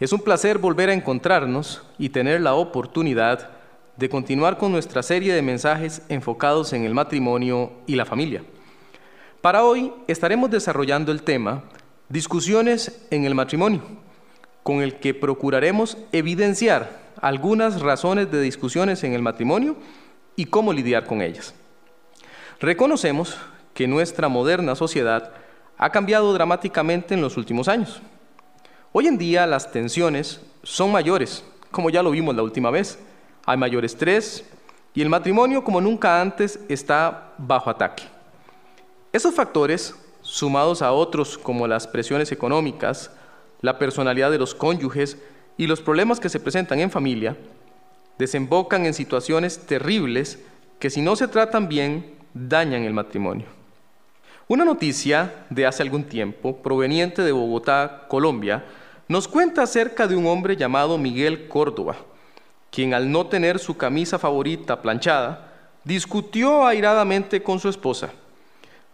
Es un placer volver a encontrarnos y tener la oportunidad de continuar con nuestra serie de mensajes enfocados en el matrimonio y la familia. Para hoy estaremos desarrollando el tema Discusiones en el matrimonio, con el que procuraremos evidenciar algunas razones de discusiones en el matrimonio y cómo lidiar con ellas. Reconocemos que nuestra moderna sociedad ha cambiado dramáticamente en los últimos años. Hoy en día las tensiones son mayores, como ya lo vimos la última vez. Hay mayor estrés y el matrimonio como nunca antes está bajo ataque. Esos factores, sumados a otros como las presiones económicas, la personalidad de los cónyuges y los problemas que se presentan en familia, desembocan en situaciones terribles que si no se tratan bien dañan el matrimonio. Una noticia de hace algún tiempo, proveniente de Bogotá, Colombia, nos cuenta acerca de un hombre llamado Miguel Córdoba, quien al no tener su camisa favorita planchada, discutió airadamente con su esposa.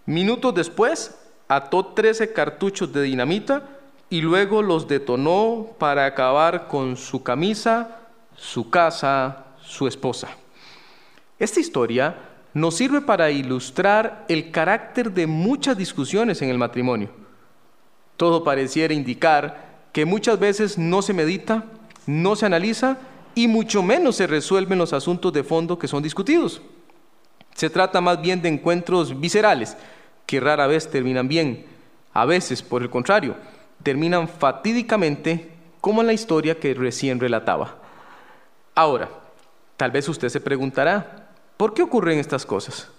Minutos después, ató 13 cartuchos de dinamita y luego los detonó para acabar con su camisa, su casa, su esposa. Esta historia nos sirve para ilustrar el carácter de muchas discusiones en el matrimonio. Todo pareciera indicar que muchas veces no se medita, no se analiza y mucho menos se resuelven los asuntos de fondo que son discutidos. Se trata más bien de encuentros viscerales, que rara vez terminan bien. A veces, por el contrario, terminan fatídicamente, como en la historia que recién relataba. Ahora, tal vez usted se preguntará, ¿por qué ocurren estas cosas?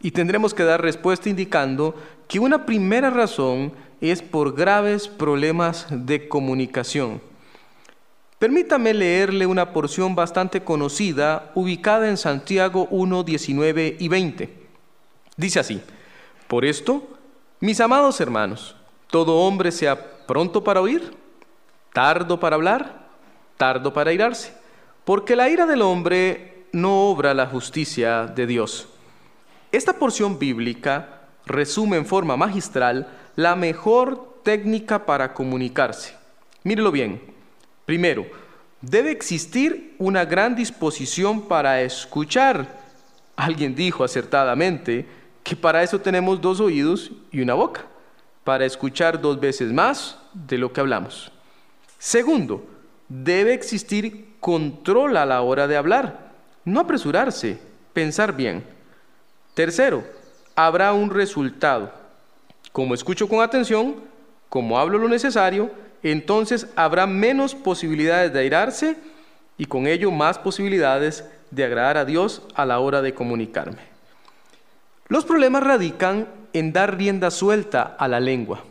Y tendremos que dar respuesta indicando que una primera razón es por graves problemas de comunicación. Permítame leerle una porción bastante conocida ubicada en Santiago 1, 19 y 20. Dice así, por esto, mis amados hermanos, todo hombre sea pronto para oír, tardo para hablar, tardo para irarse, porque la ira del hombre no obra la justicia de Dios. Esta porción bíblica resume en forma magistral la mejor técnica para comunicarse. Mírelo bien. Primero, debe existir una gran disposición para escuchar. Alguien dijo acertadamente que para eso tenemos dos oídos y una boca, para escuchar dos veces más de lo que hablamos. Segundo, debe existir control a la hora de hablar, no apresurarse, pensar bien. Tercero, habrá un resultado. Como escucho con atención, como hablo lo necesario, entonces habrá menos posibilidades de airarse y con ello más posibilidades de agradar a Dios a la hora de comunicarme. Los problemas radican en dar rienda suelta a la lengua,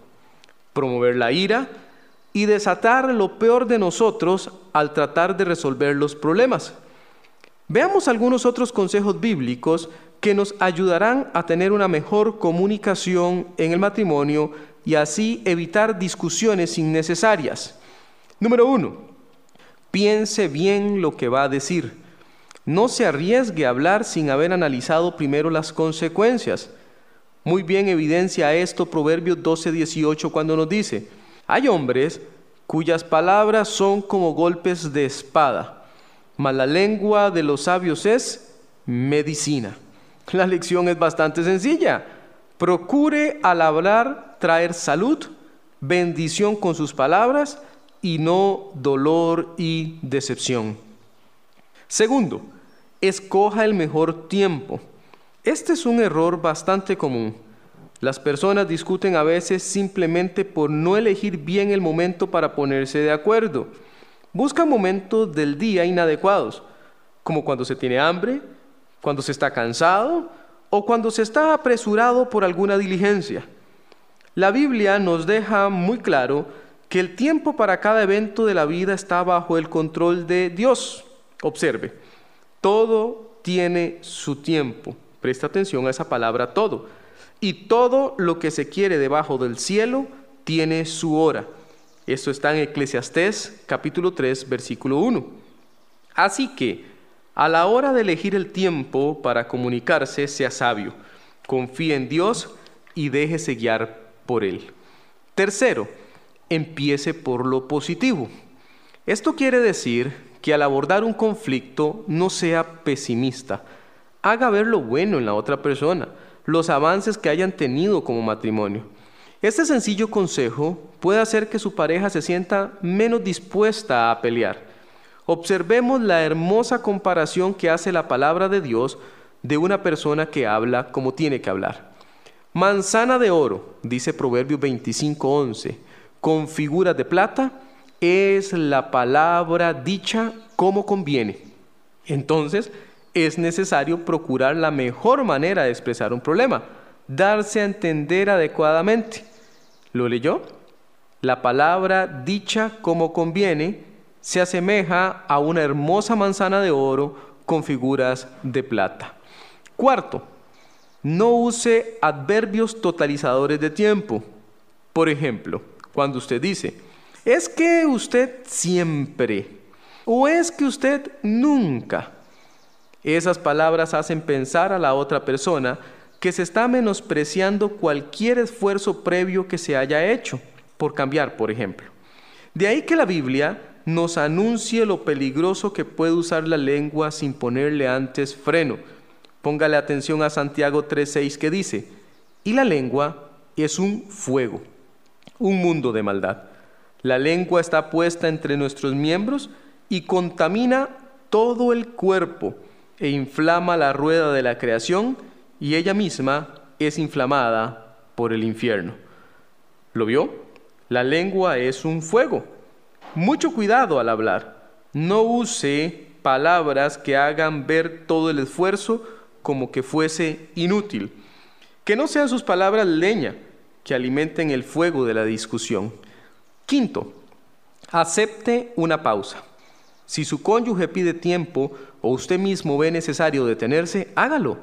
promover la ira y desatar lo peor de nosotros al tratar de resolver los problemas. Veamos algunos otros consejos bíblicos que nos ayudarán a tener una mejor comunicación en el matrimonio y así evitar discusiones innecesarias. Número uno, piense bien lo que va a decir. No se arriesgue a hablar sin haber analizado primero las consecuencias. Muy bien evidencia esto Proverbios 12:18 cuando nos dice, hay hombres cuyas palabras son como golpes de espada, mas la lengua de los sabios es medicina. La lección es bastante sencilla. Procure al hablar traer salud, bendición con sus palabras y no dolor y decepción. Segundo, escoja el mejor tiempo. Este es un error bastante común. Las personas discuten a veces simplemente por no elegir bien el momento para ponerse de acuerdo. Buscan momentos del día inadecuados, como cuando se tiene hambre, cuando se está cansado o cuando se está apresurado por alguna diligencia. La Biblia nos deja muy claro que el tiempo para cada evento de la vida está bajo el control de Dios. Observe, todo tiene su tiempo. Presta atención a esa palabra todo. Y todo lo que se quiere debajo del cielo tiene su hora. Esto está en Eclesiastés capítulo 3 versículo 1. Así que a la hora de elegir el tiempo para comunicarse, sea sabio, confíe en Dios y déjese guiar por Él. Tercero, empiece por lo positivo. Esto quiere decir que al abordar un conflicto no sea pesimista, haga ver lo bueno en la otra persona, los avances que hayan tenido como matrimonio. Este sencillo consejo puede hacer que su pareja se sienta menos dispuesta a pelear. Observemos la hermosa comparación que hace la palabra de Dios de una persona que habla como tiene que hablar. Manzana de oro, dice Proverbios 25:11, con figuras de plata, es la palabra dicha como conviene. Entonces, es necesario procurar la mejor manera de expresar un problema, darse a entender adecuadamente. ¿Lo leyó? La palabra dicha como conviene se asemeja a una hermosa manzana de oro con figuras de plata. Cuarto, no use adverbios totalizadores de tiempo. Por ejemplo, cuando usted dice, es que usted siempre o es que usted nunca. Esas palabras hacen pensar a la otra persona que se está menospreciando cualquier esfuerzo previo que se haya hecho, por cambiar, por ejemplo. De ahí que la Biblia nos anuncie lo peligroso que puede usar la lengua sin ponerle antes freno. Póngale atención a Santiago 3:6 que dice, y la lengua es un fuego, un mundo de maldad. La lengua está puesta entre nuestros miembros y contamina todo el cuerpo e inflama la rueda de la creación y ella misma es inflamada por el infierno. ¿Lo vio? La lengua es un fuego. Mucho cuidado al hablar. No use palabras que hagan ver todo el esfuerzo como que fuese inútil. Que no sean sus palabras leña, que alimenten el fuego de la discusión. Quinto, acepte una pausa. Si su cónyuge pide tiempo o usted mismo ve necesario detenerse, hágalo.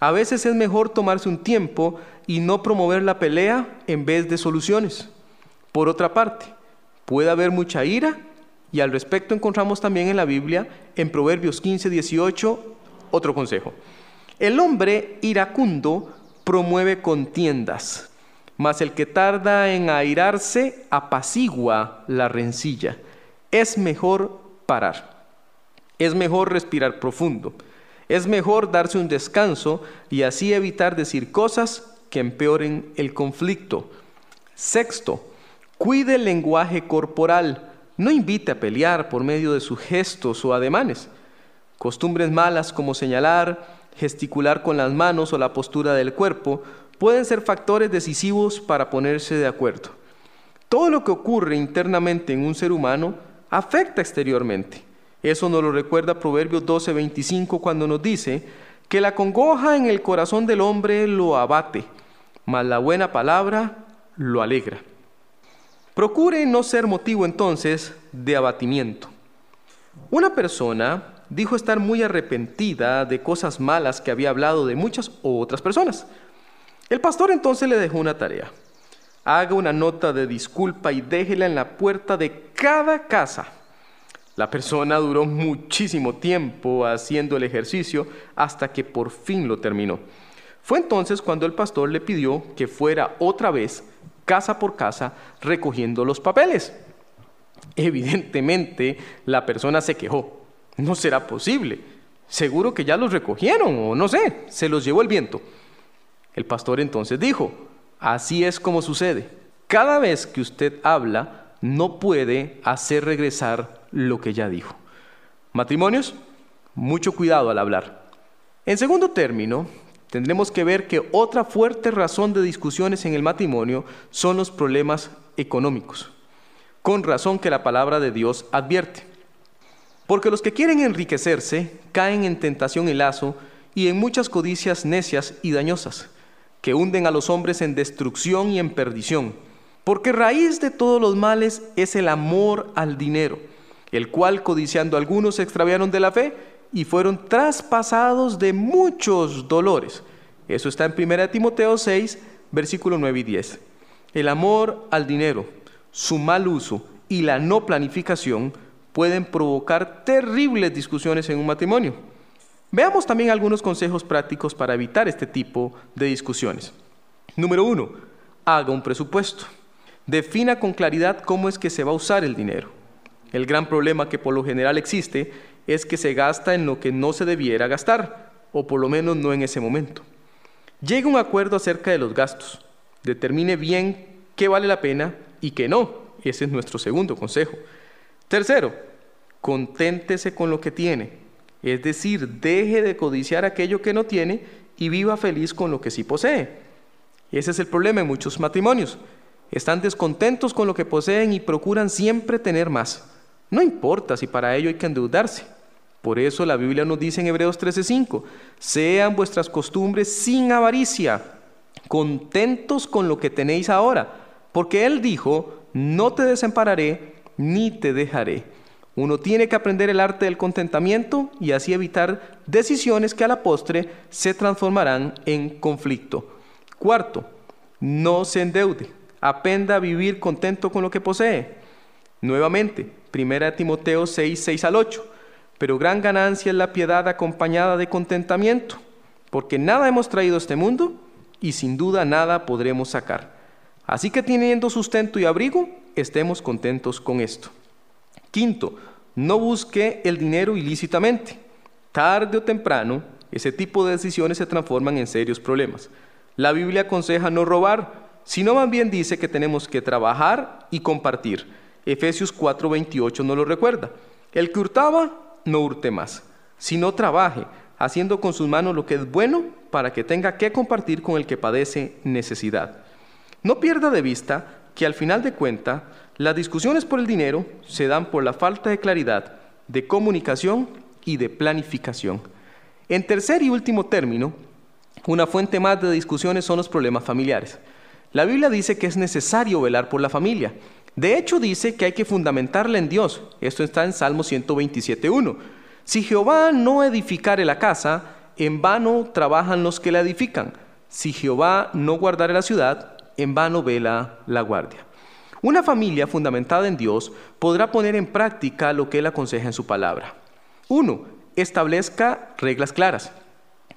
A veces es mejor tomarse un tiempo y no promover la pelea en vez de soluciones. Por otra parte, puede haber mucha ira y al respecto encontramos también en la Biblia, en Proverbios 15, 18, otro consejo. El hombre iracundo promueve contiendas, mas el que tarda en airarse apacigua la rencilla. Es mejor parar, es mejor respirar profundo, es mejor darse un descanso y así evitar decir cosas que empeoren el conflicto. Sexto, cuide el lenguaje corporal, no invite a pelear por medio de sus gestos o ademanes. Costumbres malas como señalar, gesticular con las manos o la postura del cuerpo pueden ser factores decisivos para ponerse de acuerdo. Todo lo que ocurre internamente en un ser humano afecta exteriormente. Eso nos lo recuerda Proverbios 12:25 cuando nos dice que la congoja en el corazón del hombre lo abate, mas la buena palabra lo alegra. Procure no ser motivo entonces de abatimiento. Una persona dijo estar muy arrepentida de cosas malas que había hablado de muchas otras personas. El pastor entonces le dejó una tarea. Haga una nota de disculpa y déjela en la puerta de cada casa. La persona duró muchísimo tiempo haciendo el ejercicio hasta que por fin lo terminó. Fue entonces cuando el pastor le pidió que fuera otra vez casa por casa recogiendo los papeles. Evidentemente la persona se quejó. No será posible. Seguro que ya los recogieron o no sé, se los llevó el viento. El pastor entonces dijo, así es como sucede. Cada vez que usted habla, no puede hacer regresar lo que ya dijo. Matrimonios, mucho cuidado al hablar. En segundo término, tendremos que ver que otra fuerte razón de discusiones en el matrimonio son los problemas económicos, con razón que la palabra de Dios advierte. Porque los que quieren enriquecerse caen en tentación y lazo y en muchas codicias necias y dañosas que hunden a los hombres en destrucción y en perdición. Porque raíz de todos los males es el amor al dinero, el cual codiciando algunos se extraviaron de la fe y fueron traspasados de muchos dolores. Eso está en 1 Timoteo 6, versículo 9 y 10. El amor al dinero, su mal uso y la no planificación pueden provocar terribles discusiones en un matrimonio. Veamos también algunos consejos prácticos para evitar este tipo de discusiones. Número uno, haga un presupuesto. Defina con claridad cómo es que se va a usar el dinero. El gran problema que por lo general existe es que se gasta en lo que no se debiera gastar, o por lo menos no en ese momento. Llegue a un acuerdo acerca de los gastos. Determine bien qué vale la pena y qué no. Ese es nuestro segundo consejo. Tercero, conténtese con lo que tiene. Es decir, deje de codiciar aquello que no tiene y viva feliz con lo que sí posee. Ese es el problema en muchos matrimonios. Están descontentos con lo que poseen y procuran siempre tener más. No importa si para ello hay que endeudarse. Por eso la Biblia nos dice en Hebreos 13:5, sean vuestras costumbres sin avaricia, contentos con lo que tenéis ahora, porque Él dijo, no te desampararé ni te dejaré. Uno tiene que aprender el arte del contentamiento y así evitar decisiones que a la postre se transformarán en conflicto. Cuarto, no se endeude. Aprenda a vivir contento con lo que posee. Nuevamente, 1 Timoteo 6, 6 al 8. Pero gran ganancia es la piedad acompañada de contentamiento, porque nada hemos traído a este mundo y sin duda nada podremos sacar. Así que teniendo sustento y abrigo, estemos contentos con esto. Quinto, no busque el dinero ilícitamente. Tarde o temprano, ese tipo de decisiones se transforman en serios problemas. La Biblia aconseja no robar, sino más bien dice que tenemos que trabajar y compartir. Efesios 4:28 nos lo recuerda. El que hurtaba, no hurte más, sino trabaje, haciendo con sus manos lo que es bueno para que tenga que compartir con el que padece necesidad. No pierda de vista que al final de cuenta las discusiones por el dinero se dan por la falta de claridad, de comunicación y de planificación. En tercer y último término, una fuente más de discusiones son los problemas familiares. La Biblia dice que es necesario velar por la familia. De hecho, dice que hay que fundamentarla en Dios. Esto está en Salmo 127.1. Si Jehová no edificare la casa, en vano trabajan los que la edifican. Si Jehová no guardare la ciudad, en vano vela la guardia. Una familia fundamentada en Dios podrá poner en práctica lo que Él aconseja en su palabra. Uno, establezca reglas claras.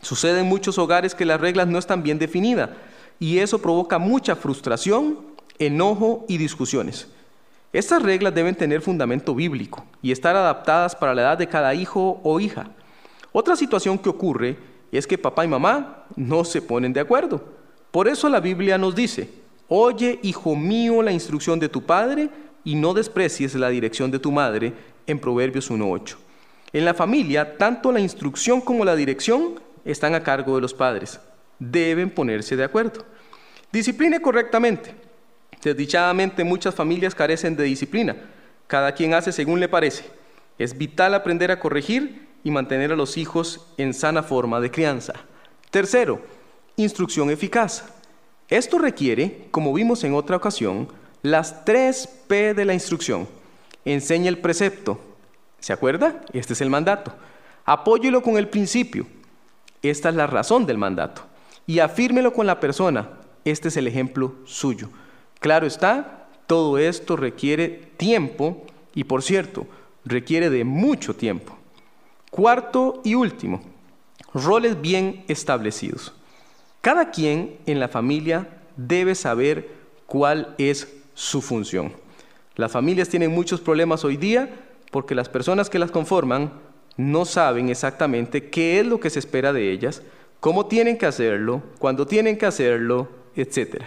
Sucede en muchos hogares que las reglas no están bien definidas y eso provoca mucha frustración, enojo y discusiones. Estas reglas deben tener fundamento bíblico y estar adaptadas para la edad de cada hijo o hija. Otra situación que ocurre es que papá y mamá no se ponen de acuerdo. Por eso la Biblia nos dice, Oye, hijo mío, la instrucción de tu padre y no desprecies la dirección de tu madre, en Proverbios 1.8. En la familia, tanto la instrucción como la dirección están a cargo de los padres. Deben ponerse de acuerdo. Discipline correctamente. Desdichadamente muchas familias carecen de disciplina. Cada quien hace según le parece. Es vital aprender a corregir y mantener a los hijos en sana forma de crianza. Tercero, instrucción eficaz. Esto requiere, como vimos en otra ocasión, las tres P de la instrucción. Enseña el precepto. ¿Se acuerda? Este es el mandato. Apóyelo con el principio. Esta es la razón del mandato. Y afírmelo con la persona. Este es el ejemplo suyo. Claro está, todo esto requiere tiempo y por cierto, requiere de mucho tiempo. Cuarto y último, roles bien establecidos. Cada quien en la familia debe saber cuál es su función. Las familias tienen muchos problemas hoy día porque las personas que las conforman no saben exactamente qué es lo que se espera de ellas, cómo tienen que hacerlo, cuándo tienen que hacerlo, etc.